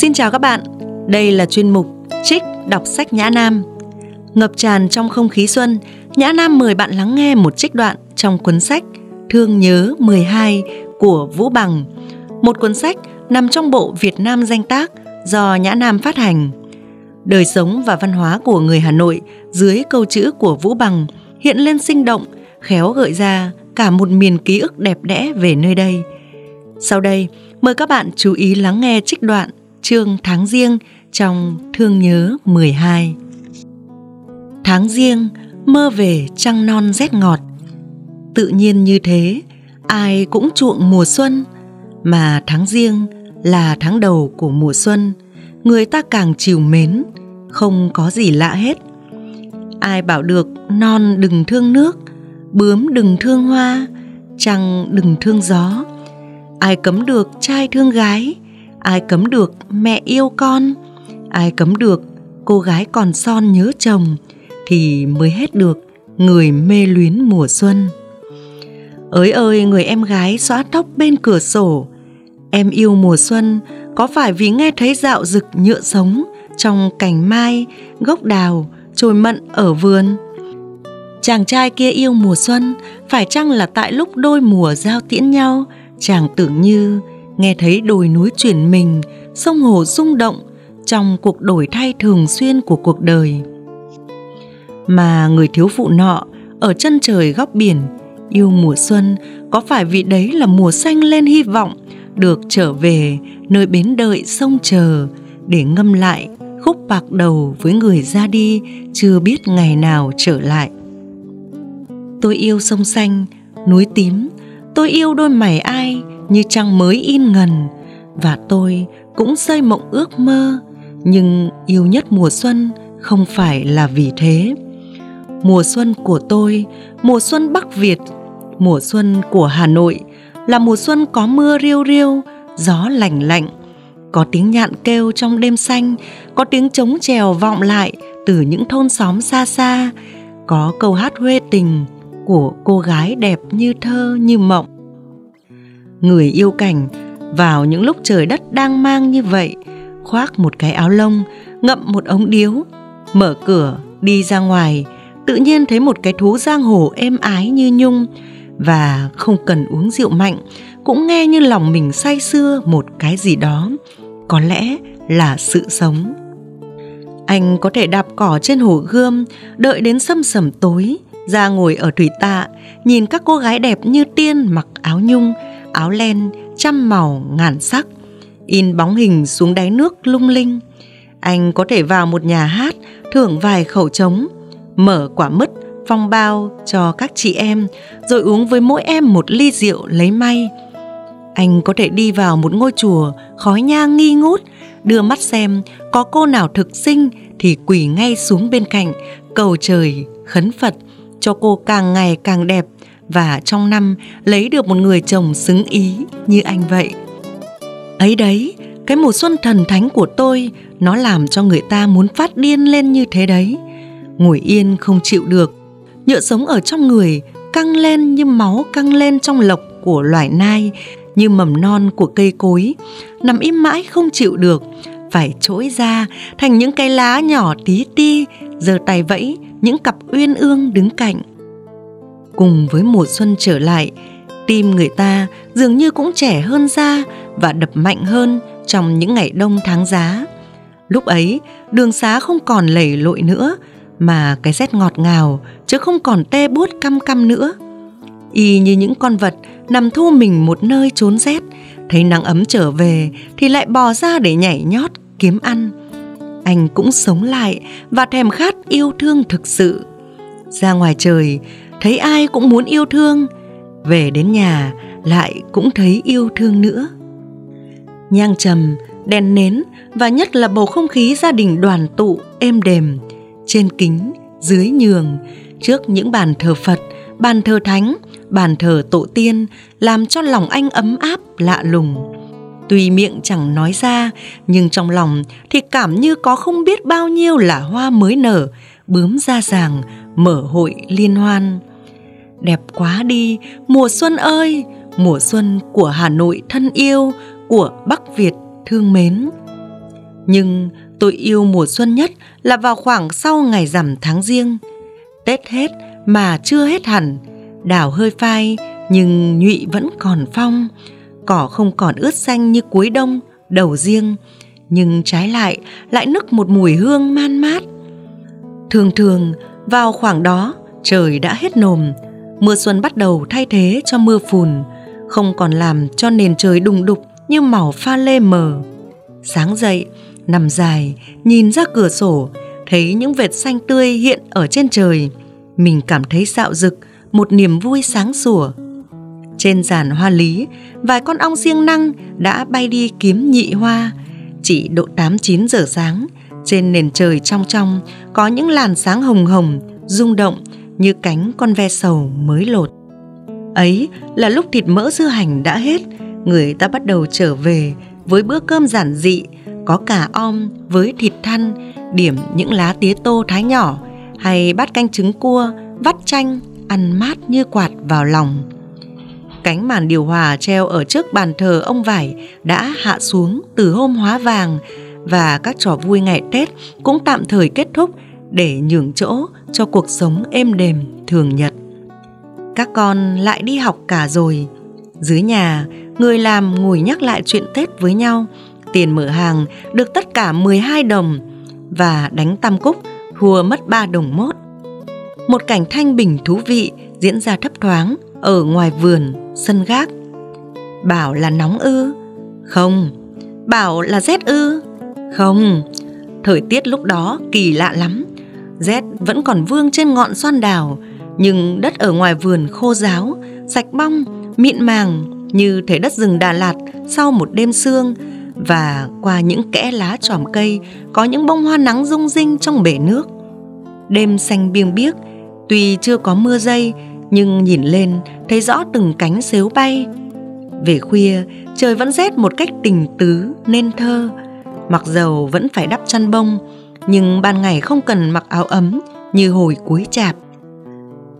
Xin chào các bạn, đây là chuyên mục Trích đọc sách Nhã Nam. Ngập tràn trong không khí xuân, Nhã Nam mời bạn lắng nghe một trích đoạn trong cuốn sách Thương nhớ 12 của Vũ Bằng, một cuốn sách nằm trong bộ Việt Nam danh tác do Nhã Nam phát hành. Đời sống và văn hóa của người Hà Nội dưới câu chữ của Vũ Bằng hiện lên sinh động, khéo gợi ra cả một miền ký ức đẹp đẽ về nơi đây. Sau đây, mời các bạn chú ý lắng nghe trích đoạn chương tháng riêng trong Thương nhớ 12. Tháng riêng mơ về trăng non rét ngọt. Tự nhiên như thế, ai cũng chuộng mùa xuân, mà tháng riêng là tháng đầu của mùa xuân, người ta càng chiều mến, không có gì lạ hết. Ai bảo được non đừng thương nước, bướm đừng thương hoa, trăng đừng thương gió. Ai cấm được trai thương gái, ai cấm được mẹ yêu con? Ai cấm được cô gái còn son nhớ chồng? Thì mới hết được người mê luyến mùa xuân. Ới ơi, người em gái xóa tóc bên cửa sổ. Em yêu mùa xuân, có phải vì nghe thấy dạo rực nhựa sống trong cành mai, gốc đào trồi mận ở vườn? Chàng trai kia yêu mùa xuân, phải chăng là tại lúc đôi mùa giao tiễn nhau, chàng tưởng như nghe thấy đồi núi chuyển mình, sông hồ rung động trong cuộc đổi thay thường xuyên của cuộc đời. Mà người thiếu phụ nọ ở chân trời góc biển yêu mùa xuân có phải vì đấy là mùa xanh lên hy vọng được trở về nơi bến đợi sông chờ để ngâm lại khúc bạc đầu với người ra đi chưa biết ngày nào trở lại. Tôi yêu sông xanh, núi tím, tôi yêu đôi mày ai như trăng mới in ngần. Và tôi cũng xây mộng ước mơ, nhưng yêu nhất mùa xuân không phải là vì thế. Mùa xuân của tôi, mùa xuân bắc việt, mùa xuân của hà nội là mùa xuân có mưa riêu riêu, gió lành lạnh, có tiếng nhạn kêu trong đêm xanh, có tiếng trống trèo vọng lại từ những thôn xóm xa xa, có câu hát huê tình của cô gái đẹp như thơ như mộng người yêu cảnh vào những lúc trời đất đang mang như vậy, khoác một cái áo lông, ngậm một ống điếu, mở cửa, đi ra ngoài, tự nhiên thấy một cái thú giang hồ êm ái như nhung và không cần uống rượu mạnh, cũng nghe như lòng mình say sưa một cái gì đó, có lẽ là sự sống. Anh có thể đạp cỏ trên hồ gươm, đợi đến sâm sầm tối, ra ngồi ở thủy tạ, nhìn các cô gái đẹp như tiên mặc áo nhung áo len, trăm màu, ngàn sắc. In bóng hình xuống đáy nước lung linh. Anh có thể vào một nhà hát, thưởng vài khẩu trống, mở quả mứt, phong bao cho các chị em, rồi uống với mỗi em một ly rượu lấy may. Anh có thể đi vào một ngôi chùa, khói nhang nghi ngút, đưa mắt xem có cô nào thực sinh thì quỳ ngay xuống bên cạnh, cầu trời khấn phật, cho cô càng ngày càng đẹp và trong năm lấy được một người chồng xứng ý như anh vậy. Ấy đấy, cái mùa xuân thần thánh của tôi nó làm cho người ta muốn phát điên lên như thế đấy. Ngồi yên không chịu được, nhựa sống ở trong người căng lên như máu căng lên trong lộc của loài nai, như mầm non của cây cối, nằm im mãi không chịu được, phải trỗi ra thành những cái lá nhỏ tí ti, giờ tay vẫy những cặp uyên ương đứng cạnh cùng với mùa xuân trở lại, tim người ta dường như cũng trẻ hơn ra và đập mạnh hơn trong những ngày đông tháng giá. Lúc ấy, đường xá không còn lầy lội nữa, mà cái rét ngọt ngào chứ không còn tê buốt căm căm nữa. Y như những con vật nằm thu mình một nơi trốn rét, thấy nắng ấm trở về thì lại bò ra để nhảy nhót kiếm ăn. Anh cũng sống lại và thèm khát yêu thương thực sự. Ra ngoài trời thấy ai cũng muốn yêu thương. Về đến nhà, lại cũng thấy yêu thương nữa. Nhang trầm đèn nến và nhất là bầu không khí gia đình đoàn tụ êm đềm, trên kính, dưới nhường, trước những bàn thờ phật, bàn thờ thánh, bàn thờ tổ tiên, làm cho lòng anh ấm áp, lạ lùng. Tuy miệng chẳng nói ra, nhưng trong lòng thì cảm như có không biết bao nhiêu là hoa mới nở, bướm ra ràng, mở hội liên hoan đẹp quá đi mùa xuân ơi mùa xuân của hà nội thân yêu của bắc việt thương mến Nhưng tôi yêu mùa xuân nhất là vào khoảng sau ngày rằm tháng riêng. Tết hết mà chưa hết hẳn, đào hơi phai nhưng nhụy vẫn còn phong, cỏ không còn ướt xanh như cuối đông, đầu riêng, nhưng trái lại lại nức một mùi hương man mát. Thường thường vào khoảng đó trời đã hết nồm, mưa xuân bắt đầu thay thế cho mưa phùn, không còn làm cho nền trời đùng đục như màu pha lê mờ. Sáng dậy, nằm dài, nhìn ra cửa sổ, thấy những vệt xanh tươi hiện ở trên trời. Mình cảm thấy dạo rực, một niềm vui sáng sủa. Trên giàn hoa lý, vài con ong siêng năng đã bay đi kiếm nhị hoa. Chỉ độ 8-9 giờ sáng, trên nền trời trong trong có những làn sáng hồng hồng, rung động như cánh con ve sầu mới lột. Ấy là lúc thịt mỡ dưa hành đã hết, người ta bắt đầu trở về với bữa cơm giản dị, có cả om với thịt thăn, điểm những lá tía tô thái nhỏ hay bát canh trứng cua, vắt chanh, ăn mát như quạt vào lòng. Cánh màn điều hòa treo ở trước bàn thờ ông Vải đã hạ xuống từ hôm hóa vàng và các trò vui ngày Tết cũng tạm thời kết thúc để nhường chỗ cho cuộc sống êm đềm thường nhật. Các con lại đi học cả rồi. Dưới nhà, người làm ngồi nhắc lại chuyện Tết với nhau. Tiền mở hàng được tất cả 12 đồng và đánh tam cúc thua mất 3 đồng mốt. Một cảnh thanh bình thú vị diễn ra thấp thoáng ở ngoài vườn, sân gác. Bảo là nóng ư? Không. Bảo là rét ư? Không. Thời tiết lúc đó kỳ lạ lắm. Rét vẫn còn vương trên ngọn xoan đào, nhưng đất ở ngoài vườn khô ráo, sạch bong, mịn màng như thể đất rừng Đà Lạt sau một đêm sương và qua những kẽ lá tròm cây có những bông hoa nắng rung rinh trong bể nước. Đêm xanh biêng biếc, tuy chưa có mưa dây nhưng nhìn lên thấy rõ từng cánh xếu bay. Về khuya, trời vẫn rét một cách tình tứ nên thơ, mặc dầu vẫn phải đắp chăn bông, nhưng ban ngày không cần mặc áo ấm như hồi cuối chạp.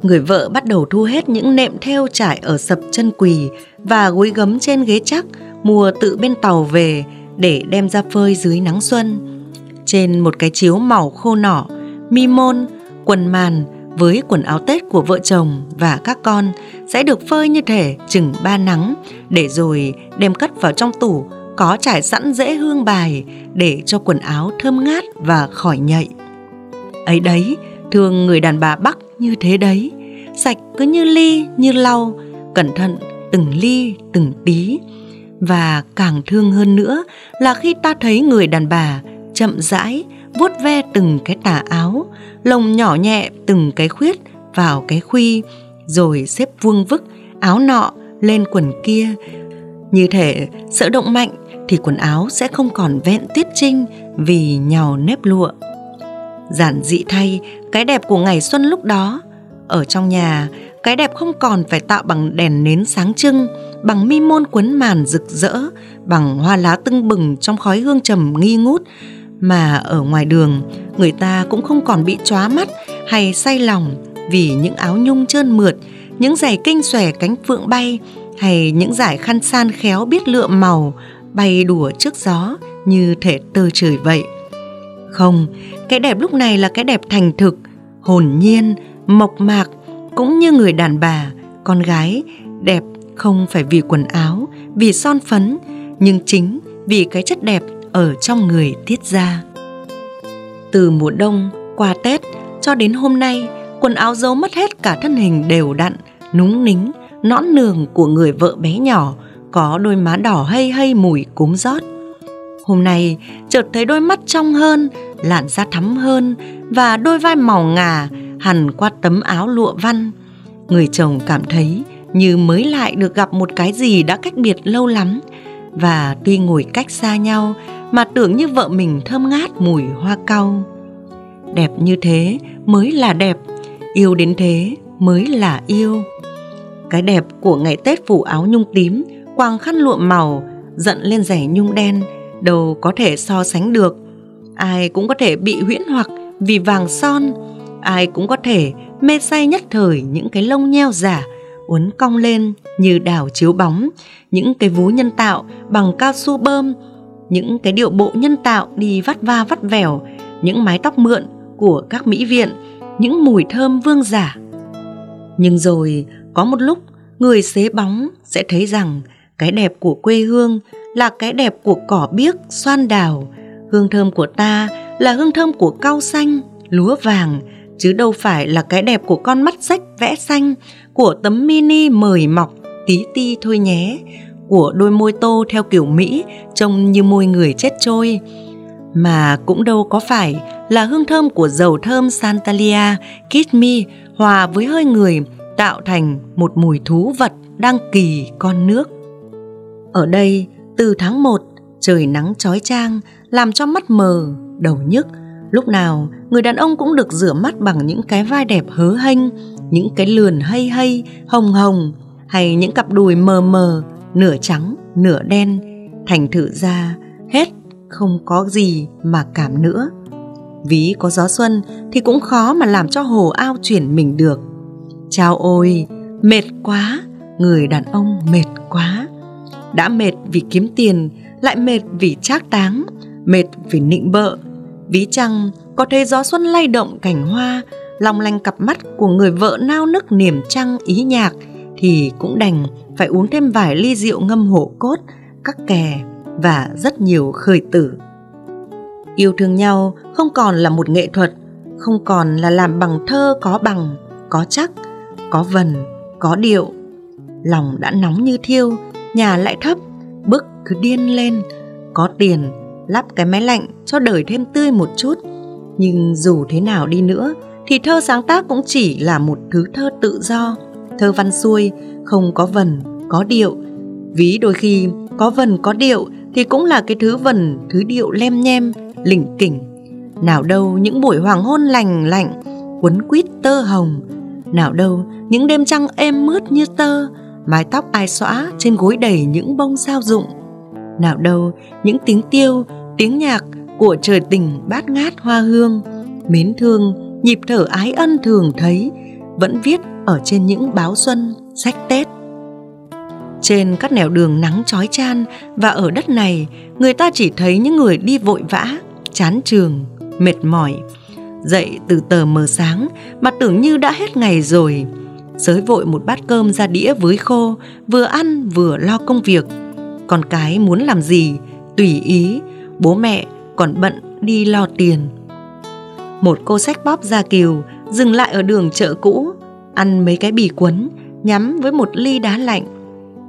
Người vợ bắt đầu thu hết những nệm theo trải ở sập chân quỳ và gối gấm trên ghế chắc mua tự bên tàu về để đem ra phơi dưới nắng xuân. Trên một cái chiếu màu khô nỏ, mi môn, quần màn với quần áo Tết của vợ chồng và các con sẽ được phơi như thể chừng ba nắng để rồi đem cất vào trong tủ có trải sẵn dễ hương bài để cho quần áo thơm ngát và khỏi nhạy. Ấy đấy, thường người đàn bà Bắc như thế đấy, sạch cứ như ly, như lau, cẩn thận từng ly, từng tí. Và càng thương hơn nữa là khi ta thấy người đàn bà chậm rãi vuốt ve từng cái tà áo, lồng nhỏ nhẹ từng cái khuyết vào cái khuy, rồi xếp vuông vức áo nọ lên quần kia. Như thể sợ động mạnh thì quần áo sẽ không còn vẹn tiết trinh vì nhào nếp lụa. Giản dị thay, cái đẹp của ngày xuân lúc đó, ở trong nhà, cái đẹp không còn phải tạo bằng đèn nến sáng trưng, bằng mi môn quấn màn rực rỡ, bằng hoa lá tưng bừng trong khói hương trầm nghi ngút, mà ở ngoài đường người ta cũng không còn bị chóa mắt hay say lòng vì những áo nhung trơn mượt, những giày kinh xòe cánh phượng bay hay những giải khăn san khéo biết lựa màu bay đùa trước gió như thể tơ trời vậy. Không, cái đẹp lúc này là cái đẹp thành thực, hồn nhiên, mộc mạc, cũng như người đàn bà, con gái đẹp không phải vì quần áo, vì son phấn, nhưng chính vì cái chất đẹp ở trong người tiết ra. Từ mùa đông qua Tết cho đến hôm nay, quần áo giấu mất hết cả thân hình đều đặn, núng nính, nõn nường của người vợ bé nhỏ, có đôi má đỏ hay hay mùi cúm rót. Hôm nay chợt thấy đôi mắt trong hơn, làn da thắm hơn và đôi vai màu ngà hằn qua tấm áo lụa văn. Người chồng cảm thấy như mới lại được gặp một cái gì đã cách biệt lâu lắm và tuy ngồi cách xa nhau mà tưởng như vợ mình thơm ngát mùi hoa cau. Đẹp như thế mới là đẹp, yêu đến thế mới là yêu. Cái đẹp của ngày Tết phủ áo nhung tím, quàng khăn lụa màu, giận lên rẻ nhung đen, đâu có thể so sánh được. Ai cũng có thể bị huyễn hoặc vì vàng son, ai cũng có thể mê say nhất thời những cái lông nheo giả uốn cong lên như đảo chiếu bóng, những cái vú nhân tạo bằng cao su bơm những cái điệu bộ nhân tạo đi vắt va vắt vẻo, những mái tóc mượn của các mỹ viện, những mùi thơm vương giả. Nhưng rồi có một lúc người xế bóng sẽ thấy rằng cái đẹp của quê hương là cái đẹp của cỏ biếc, xoan đào, hương thơm của ta là hương thơm của cau xanh, lúa vàng, chứ đâu phải là cái đẹp của con mắt sách vẽ xanh, của tấm mini mời mọc tí ti thôi nhé, của đôi môi tô theo kiểu Mỹ trông như môi người chết trôi. Mà cũng đâu có phải là hương thơm của dầu thơm Santalia Kiss Me hòa với hơi người tạo thành một mùi thú vật đang kỳ con nước. Ở đây, từ tháng 1, trời nắng chói chang làm cho mắt mờ, đầu nhức. Lúc nào, người đàn ông cũng được rửa mắt bằng những cái vai đẹp hớ hênh, những cái lườn hay hay, hồng hồng, hay những cặp đùi mờ mờ, nửa trắng, nửa đen. Thành thử ra, hết, không có gì mà cảm nữa. Ví có gió xuân thì cũng khó mà làm cho hồ ao chuyển mình được. Chao ôi, mệt quá, người đàn ông mệt quá. Đã mệt vì kiếm tiền, lại mệt vì trác táng, mệt vì nịnh bợ. Ví chăng có thấy gió xuân lay động cảnh hoa, long lanh cặp mắt của người vợ nao nức niềm trăng ý nhạc thì cũng đành phải uống thêm vài ly rượu ngâm hổ cốt, các kè và rất nhiều khởi tử. Yêu thương nhau không còn là một nghệ thuật, không còn là làm bằng thơ có bằng, có chắc, có vần, có điệu. Lòng đã nóng như thiêu, nhà lại thấp, bức cứ điên lên. Có tiền, lắp cái máy lạnh cho đời thêm tươi một chút. Nhưng dù thế nào đi nữa, thì thơ sáng tác cũng chỉ là một thứ thơ tự do, thơ văn xuôi, không có vần, có điệu. Ví đôi khi có vần có điệu thì cũng là cái thứ vần, thứ điệu lem nhem, lỉnh kỉnh. Nào đâu những buổi hoàng hôn lành lạnh, quấn quýt tơ hồng. Nào đâu những đêm trăng êm mướt như tơ, mái tóc ai xõa trên gối đầy những bông sao rụng. Nào đâu những tiếng tiêu, tiếng nhạc của trời tình bát ngát hoa hương, mến thương, nhịp thở ái ân thường thấy, vẫn viết ở trên những báo xuân, sách Tết. Trên các nẻo đường nắng chói chan và ở đất này, người ta chỉ thấy những người đi vội vã, chán trường, mệt mỏi. Dậy từ tờ mờ sáng mà tưởng như đã hết ngày rồi. Sới vội một bát cơm ra đĩa với khô, vừa ăn vừa lo công việc. Con cái muốn làm gì, tùy ý, bố mẹ còn bận đi lo tiền. Một cô sách bóp ra kiều dừng lại ở đường chợ cũ, ăn mấy cái bì quấn, nhắm với một ly đá lạnh.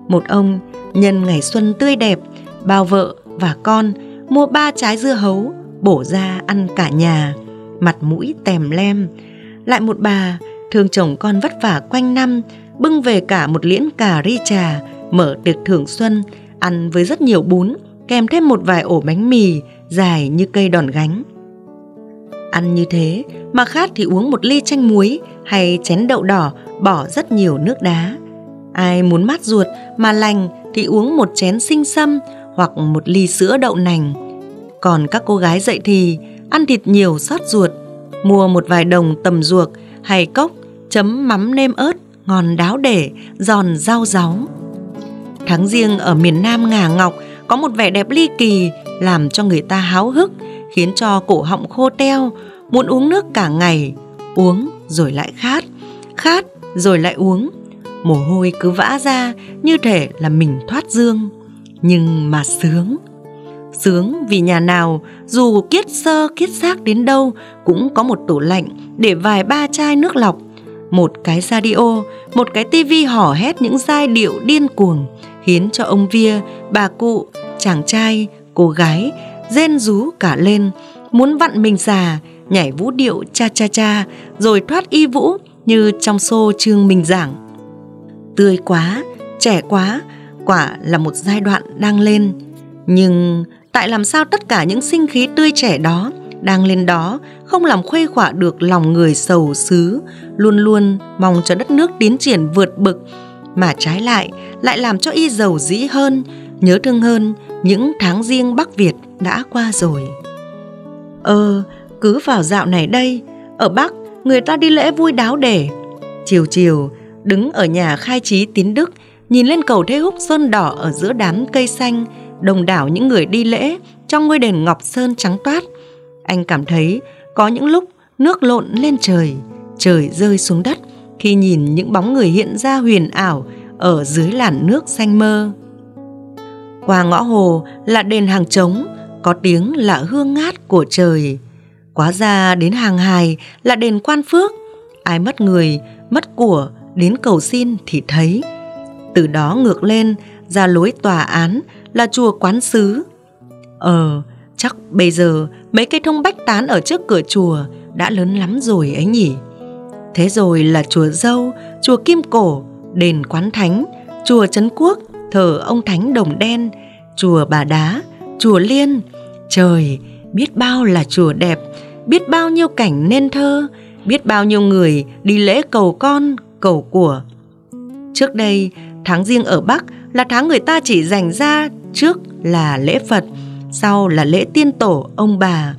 Một ông nhân ngày xuân tươi đẹp, bao vợ và con mua ba trái dưa hấu, bổ ra ăn cả nhà, mặt mũi tèm lem. Lại một bà thương chồng con vất vả quanh năm, bưng về cả một liễn cà ri trà, mở tiệc thưởng xuân, ăn với rất nhiều bún, kèm thêm một vài ổ bánh mì dài như cây đòn gánh. Ăn như thế mà khát thì uống một ly chanh muối hay chén đậu đỏ bỏ rất nhiều nước đá. Ai muốn mát ruột mà lành thì uống một chén sinh sâm hoặc một ly sữa đậu nành. Còn các cô gái dậy thì ăn thịt nhiều sót ruột, mua một vài đồng tầm ruột hay cốc chấm mắm nêm ớt ngon đáo để giòn rau ráu. Tháng riêng ở miền Nam ngà ngọc có một vẻ đẹp ly kỳ làm cho người ta háo hức, khiến cho cổ họng khô teo, muốn uống nước cả ngày, uống rồi lại khát, khát rồi lại uống. Mồ hôi cứ vã ra như thể là mình thoát dương, nhưng mà sướng. Sướng vì nhà nào dù kiết sơ kiết xác đến đâu cũng có một tủ lạnh để vài ba chai nước lọc, một cái radio, một cái tivi hò hét những giai điệu điên cuồng khiến cho ông Via, bà cụ, chàng trai, cô gái rên rú cả lên, muốn vặn mình già, nhảy vũ điệu cha cha cha rồi thoát y vũ như trong xô trương mình giảng. Tươi quá, trẻ quá, quả là một giai đoạn đang lên. Nhưng tại làm sao tất cả những sinh khí tươi trẻ đó đang lên đó không làm khuây khỏa được lòng người sầu xứ, luôn luôn mong cho đất nước tiến triển vượt bực, mà trái lại lại làm cho y giàu dĩ hơn, nhớ thương hơn những tháng riêng Bắc Việt đã qua rồi. Ơ, cứ vào dạo này đây, ở Bắc người ta đi lễ vui đáo để. Chiều chiều, đứng ở nhà khai trí tín đức, nhìn lên cầu Thế Húc sơn đỏ ở giữa đám cây xanh, đồng đảo những người đi lễ trong ngôi đền Ngọc Sơn trắng toát. Anh cảm thấy có những lúc nước lộn lên trời, trời rơi xuống đất khi nhìn những bóng người hiện ra huyền ảo ở dưới làn nước xanh mơ. Qua ngõ hồ là đền hàng trống, có tiếng là hương ngát của trời. Quá ra đến hàng hài là đền quan phước, ai mất người, mất của đến cầu xin thì thấy. Từ đó ngược lên ra lối tòa án là chùa quán sứ. Ờ, chắc bây giờ mấy cây thông bách tán ở trước cửa chùa đã lớn lắm rồi ấy nhỉ. Thế rồi là chùa Dâu, chùa Kim Cổ, đền Quán Thánh, chùa Trấn Quốc, thờ ông Thánh Đồng Đen, chùa Bà Đá, chùa Liên. Trời, biết bao là chùa đẹp, biết bao nhiêu cảnh nên thơ, biết bao nhiêu người đi lễ cầu con, cầu của. Trước đây, tháng riêng ở Bắc là tháng người ta chỉ dành ra trước là lễ Phật, sau là lễ tiên tổ ông bà.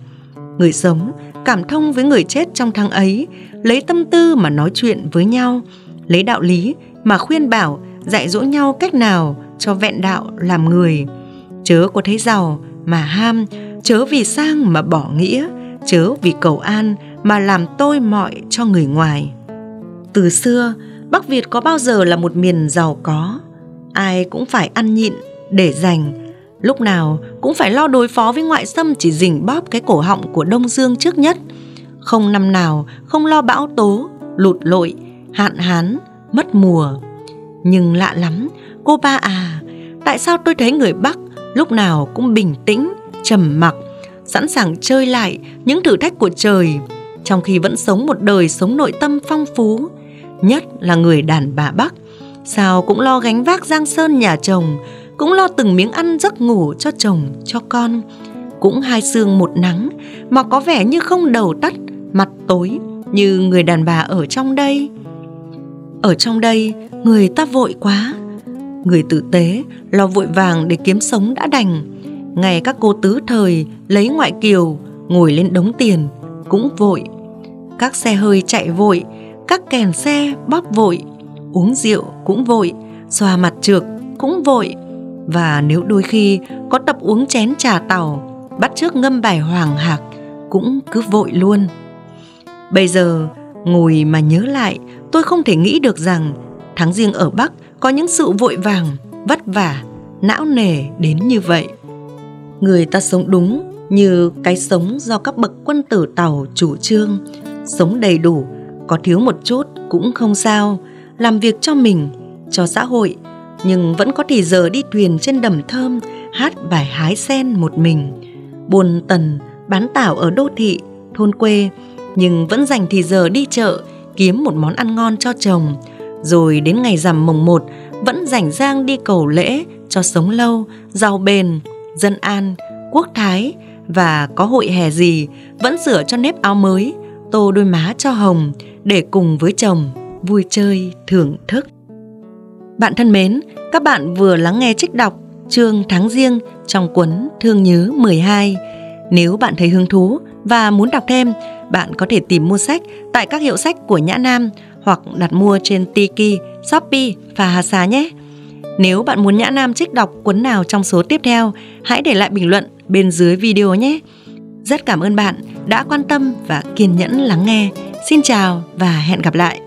Người sống cảm thông với người chết trong tháng ấy, lấy tâm tư mà nói chuyện với nhau, lấy đạo lý mà khuyên bảo, dạy dỗ nhau cách nào cho vẹn đạo làm người. Chớ có thấy giàu mà ham, chớ vì sang mà bỏ nghĩa, chớ vì cầu an mà làm tôi mọi cho người ngoài. Từ xưa, Bắc Việt có bao giờ là một miền giàu có, ai cũng phải ăn nhịn để dành lúc nào cũng phải lo đối phó với ngoại xâm chỉ rình bóp cái cổ họng của Đông Dương trước nhất. Không năm nào không lo bão tố, lụt lội, hạn hán, mất mùa. Nhưng lạ lắm, cô ba à, tại sao tôi thấy người Bắc lúc nào cũng bình tĩnh, trầm mặc, sẵn sàng chơi lại những thử thách của trời, trong khi vẫn sống một đời sống nội tâm phong phú, nhất là người đàn bà Bắc, sao cũng lo gánh vác giang sơn nhà chồng, cũng lo từng miếng ăn giấc ngủ cho chồng, cho con. Cũng hai xương một nắng mà có vẻ như không đầu tắt, mặt tối như người đàn bà ở trong đây. Ở trong đây, người ta vội quá. Người tử tế lo vội vàng để kiếm sống đã đành. Ngày các cô tứ thời lấy ngoại kiều, ngồi lên đống tiền, cũng vội. Các xe hơi chạy vội, các kèn xe bóp vội, uống rượu cũng vội, xoa mặt trượt cũng vội và nếu đôi khi có tập uống chén trà tàu, bắt trước ngâm bài hoàng hạc, cũng cứ vội luôn. Bây giờ, ngồi mà nhớ lại, tôi không thể nghĩ được rằng tháng riêng ở bắc có những sự vội vàng, vất vả, não nề đến như vậy. Người ta sống đúng như cái sống do các bậc quân tử tàu chủ trương, sống đầy đủ, có thiếu một chút cũng không sao, làm việc cho mình, cho xã hội nhưng vẫn có thì giờ đi thuyền trên đầm thơm, hát bài hái sen một mình. Buồn tần bán tảo ở đô thị, thôn quê, nhưng vẫn dành thì giờ đi chợ, kiếm một món ăn ngon cho chồng. Rồi đến ngày rằm mồng một, vẫn rảnh rang đi cầu lễ cho sống lâu giàu bền dân an, quốc thái. Và có hội hè gì, vẫn sửa cho nếp áo mới, tô đôi má cho hồng để cùng với chồng vui chơi thưởng thức bạn thân mến, các bạn vừa lắng nghe trích đọc chương tháng riêng trong cuốn Thương nhớ 12. Nếu bạn thấy hứng thú và muốn đọc thêm, bạn có thể tìm mua sách tại các hiệu sách của Nhã Nam hoặc đặt mua trên Tiki, Shopee và Hà Xá nhé. Nếu bạn muốn Nhã Nam trích đọc cuốn nào trong số tiếp theo, hãy để lại bình luận bên dưới video nhé. Rất cảm ơn bạn đã quan tâm và kiên nhẫn lắng nghe. Xin chào và hẹn gặp lại.